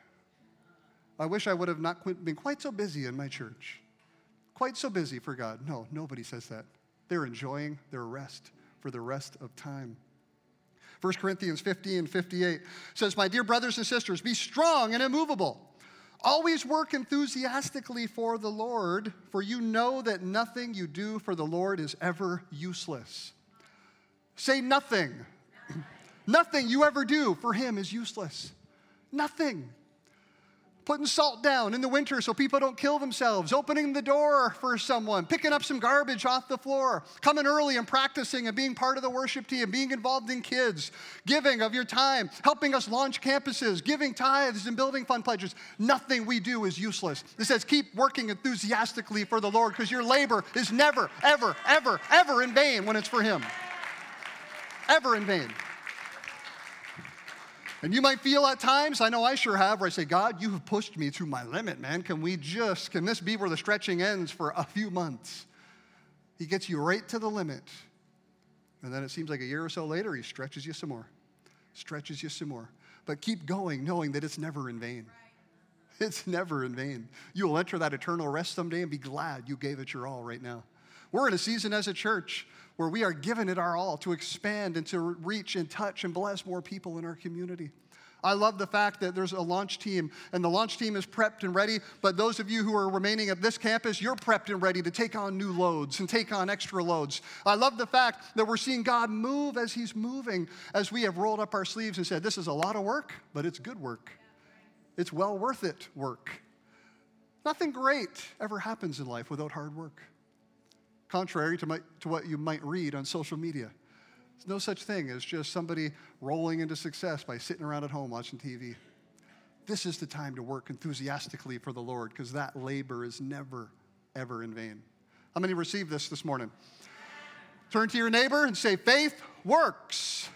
S1: I wish I would have not been quite so busy in my church, quite so busy for God. No, nobody says that. They're enjoying their rest for the rest of time. 1 Corinthians 15 58 says, My dear brothers and sisters, be strong and immovable. Always work enthusiastically for the Lord, for you know that nothing you do for the Lord is ever useless. Say nothing. nothing you ever do for Him is useless. Nothing. Putting salt down in the winter so people don't kill themselves, opening the door for someone, picking up some garbage off the floor, coming early and practicing and being part of the worship team, being involved in kids, giving of your time, helping us launch campuses, giving tithes and building fund pledges. Nothing we do is useless. It says keep working enthusiastically for the Lord because your labor is never, ever, ever, ever in vain when it's for Him. Ever in vain. And you might feel at times, I know I sure have, where I say, God, you have pushed me to my limit, man. Can we just, can this be where the stretching ends for a few months? He gets you right to the limit. And then it seems like a year or so later, he stretches you some more, stretches you some more. But keep going, knowing that it's never in vain. It's never in vain. You will enter that eternal rest someday and be glad you gave it your all right now. We're in a season as a church where we are giving it our all to expand and to reach and touch and bless more people in our community. I love the fact that there's a launch team and the launch team is prepped and ready. But those of you who are remaining at this campus, you're prepped and ready to take on new loads and take on extra loads. I love the fact that we're seeing God move as He's moving, as we have rolled up our sleeves and said, This is a lot of work, but it's good work. It's well worth it work. Nothing great ever happens in life without hard work contrary to, my, to what you might read on social media. There's no such thing as just somebody rolling into success by sitting around at home watching TV. This is the time to work enthusiastically for the Lord because that labor is never, ever in vain. How many received this this morning? Turn to your neighbor and say, Faith works.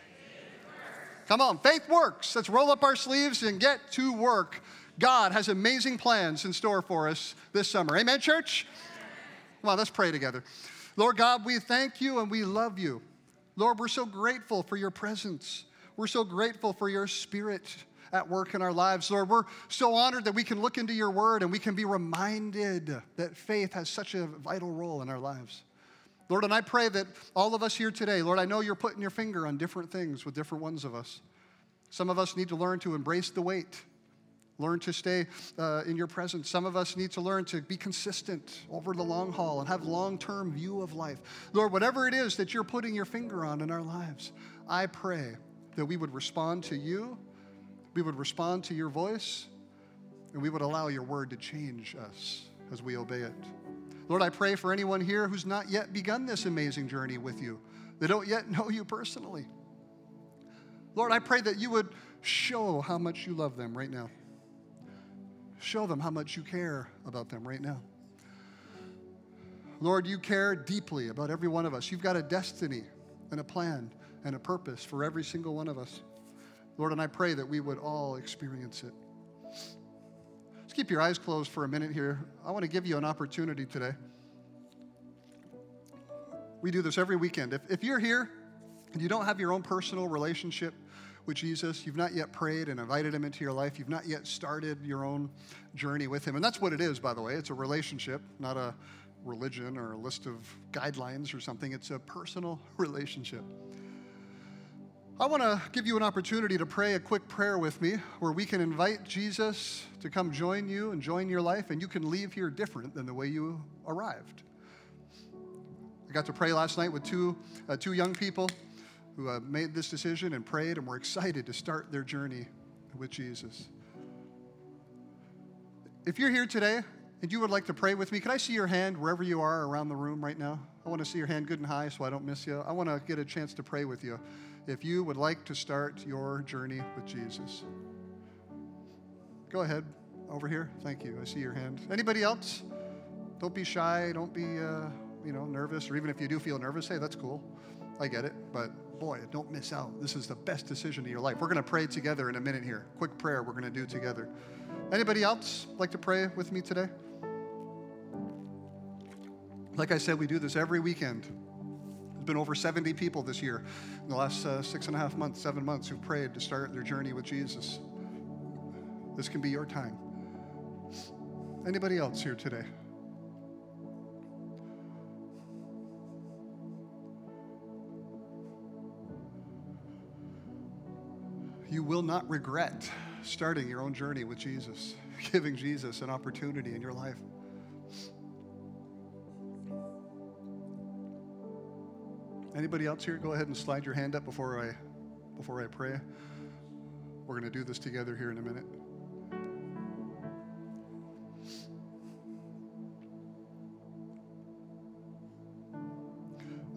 S1: Come on, faith works. Let's roll up our sleeves and get to work. God has amazing plans in store for us this summer. Amen, church? On, let's pray together. Lord God, we thank you and we love you. Lord, we're so grateful for your presence. We're so grateful for your spirit at work in our lives. Lord, we're so honored that we can look into your word and we can be reminded that faith has such a vital role in our lives. Lord, and I pray that all of us here today, Lord, I know you're putting your finger on different things with different ones of us. Some of us need to learn to embrace the wait learn to stay uh, in your presence. Some of us need to learn to be consistent over the long haul and have long-term view of life. Lord, whatever it is that you're putting your finger on in our lives, I pray that we would respond to you, we would respond to your voice, and we would allow your word to change us as we obey it. Lord, I pray for anyone here who's not yet begun this amazing journey with you. They don't yet know you personally. Lord, I pray that you would show how much you love them right now. Show them how much you care about them right now. Lord, you care deeply about every one of us. You've got a destiny and a plan and a purpose for every single one of us. Lord, and I pray that we would all experience it. Just keep your eyes closed for a minute here. I want to give you an opportunity today. We do this every weekend. If, if you're here and you don't have your own personal relationship with Jesus, you've not yet prayed and invited him into your life, you've not yet started your own journey with him. And that's what it is, by the way. It's a relationship, not a religion or a list of guidelines or something. It's a personal relationship. I want to give you an opportunity to pray a quick prayer with me where we can invite Jesus to come join you and join your life, and you can leave here different than the way you arrived. I got to pray last night with two, uh, two young people who uh, made this decision and prayed and were excited to start their journey with Jesus. If you're here today and you would like to pray with me, can I see your hand wherever you are around the room right now? I want to see your hand good and high so I don't miss you. I want to get a chance to pray with you if you would like to start your journey with Jesus. Go ahead over here. Thank you. I see your hand. Anybody else? Don't be shy. Don't be, uh, you know, nervous. Or even if you do feel nervous, hey, that's cool. I get it. But boy, don't miss out. This is the best decision of your life. We're going to pray together in a minute here. Quick prayer we're going to do together. Anybody else like to pray with me today? Like I said, we do this every weekend. There's been over 70 people this year in the last uh, six and a half months, seven months, who've prayed to start their journey with Jesus. This can be your time. Anybody else here today? You will not regret starting your own journey with Jesus, giving Jesus an opportunity in your life. Anybody else here? Go ahead and slide your hand up before I before I pray. We're going to do this together here in a minute.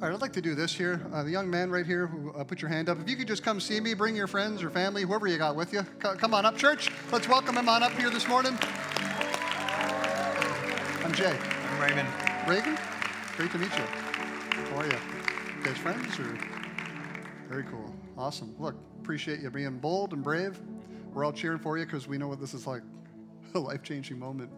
S1: All right, I'd like to do this here. Uh, the young man right here who uh, put your hand up. If you could just come see me, bring your friends or family, whoever you got with you. C- come on up, church. Let's welcome him on up here this morning. I'm Jay.
S2: I'm Raymond.
S1: Reagan, great to meet you. How are you? You guys friends or? Very cool. Awesome. Look, appreciate you being bold and brave. We're all cheering for you because we know what this is like. A life-changing moment.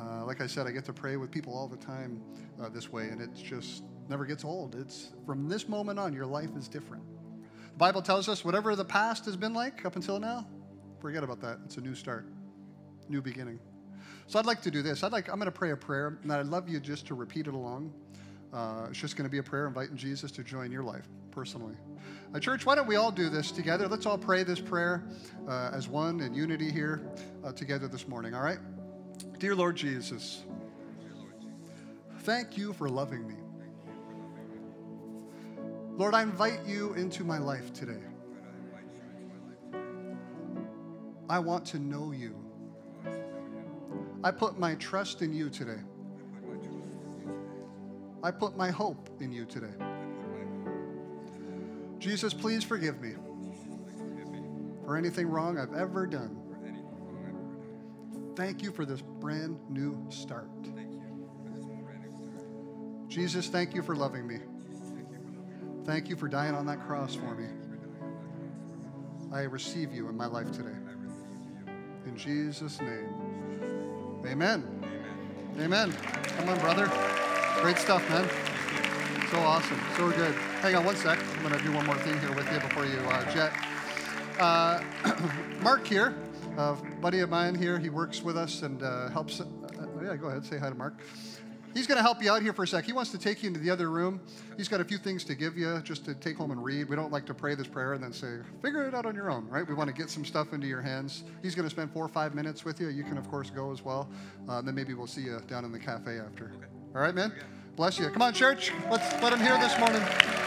S1: Uh, like I said, I get to pray with people all the time uh, this way, and it's just never gets old. It's from this moment on, your life is different. The Bible tells us whatever the past has been like up until now, forget about that. It's a new start, new beginning. So I'd like to do this. I'd like I'm going to pray a prayer, and I'd love you just to repeat it along. Uh, it's just going to be a prayer inviting Jesus to join your life personally. Uh, church, why don't we all do this together? Let's all pray this prayer uh, as one in unity here uh, together this morning. All right, dear Lord Jesus, thank you for loving me. Lord, I invite you into my life today. I want to know you. I put my trust in you today. I put my hope in you today. Jesus, please forgive me for anything wrong I've ever done. Thank you for this brand new start. Jesus, thank you for loving me. Thank you for dying on that cross for me. I receive you in my life today. In Jesus' name. Amen. Amen. Come on, brother. Great stuff, man. So awesome. So good. Hang on one sec. I'm going to do one more thing here with you before you uh, jet. Uh, Mark here, a buddy of mine here, he works with us and uh, helps. Uh, yeah, go ahead. Say hi to Mark. He's going to help you out here for a sec. He wants to take you into the other room. He's got a few things to give you just to take home and read. We don't like to pray this prayer and then say, figure it out on your own, right? We want to get some stuff into your hands. He's going to spend four or five minutes with you. You can, of course, go as well. Uh, then maybe we'll see you down in the cafe after. Okay. All right, man? Bless you. Come on, church. Let's let him hear this morning.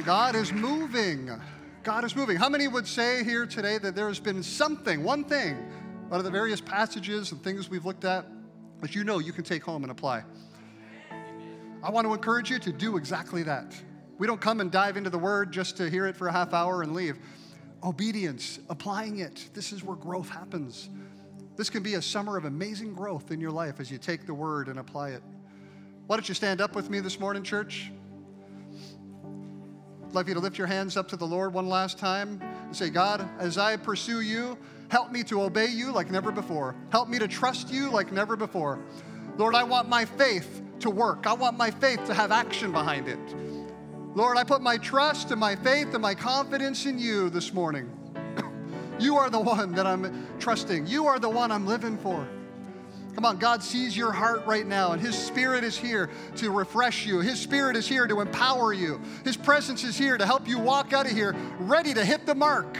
S1: God is moving. God is moving. How many would say here today that there has been something, one thing, out of the various passages and things we've looked at that you know you can take home and apply? I want to encourage you to do exactly that. We don't come and dive into the word just to hear it for a half hour and leave. Obedience, applying it, this is where growth happens. This can be a summer of amazing growth in your life as you take the word and apply it. Why don't you stand up with me this morning, church? I'd like you to lift your hands up to the Lord one last time and say, God, as I pursue you, help me to obey you like never before. Help me to trust you like never before. Lord, I want my faith to work. I want my faith to have action behind it. Lord, I put my trust and my faith and my confidence in you this morning. you are the one that I'm trusting. You are the one I'm living for. Come on, God sees your heart right now, and His Spirit is here to refresh you. His Spirit is here to empower you. His presence is here to help you walk out of here ready to hit the mark,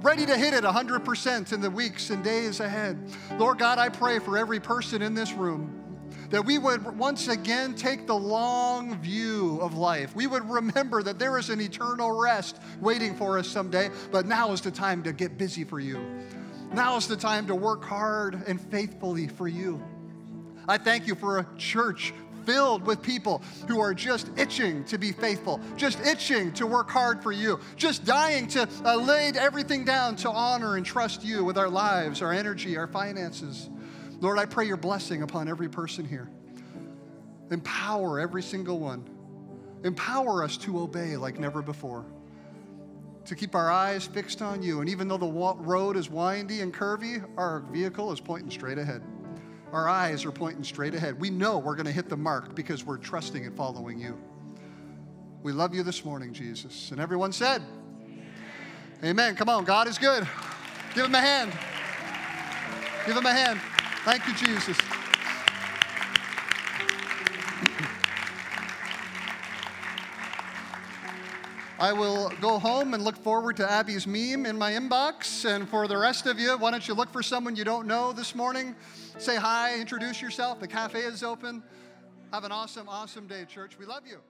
S1: ready to hit it 100% in the weeks and days ahead. Lord God, I pray for every person in this room that we would once again take the long view of life. We would remember that there is an eternal rest waiting for us someday, but now is the time to get busy for you. Now is the time to work hard and faithfully for you. I thank you for a church filled with people who are just itching to be faithful, just itching to work hard for you, just dying to uh, lay everything down to honor and trust you with our lives, our energy, our finances. Lord, I pray your blessing upon every person here. Empower every single one. Empower us to obey like never before to keep our eyes fixed on you. And even though the road is windy and curvy, our vehicle is pointing straight ahead. Our eyes are pointing straight ahead. We know we're going to hit the mark because we're trusting and following you. We love you this morning, Jesus. And everyone said, Amen. Amen. Come on, God is good. Give him a hand. Give him a hand. Thank you, Jesus. I will go home and look forward to Abby's meme in my inbox. And for the rest of you, why don't you look for someone you don't know this morning? Say hi, introduce yourself. The cafe is open. Have an awesome, awesome day, church. We love you.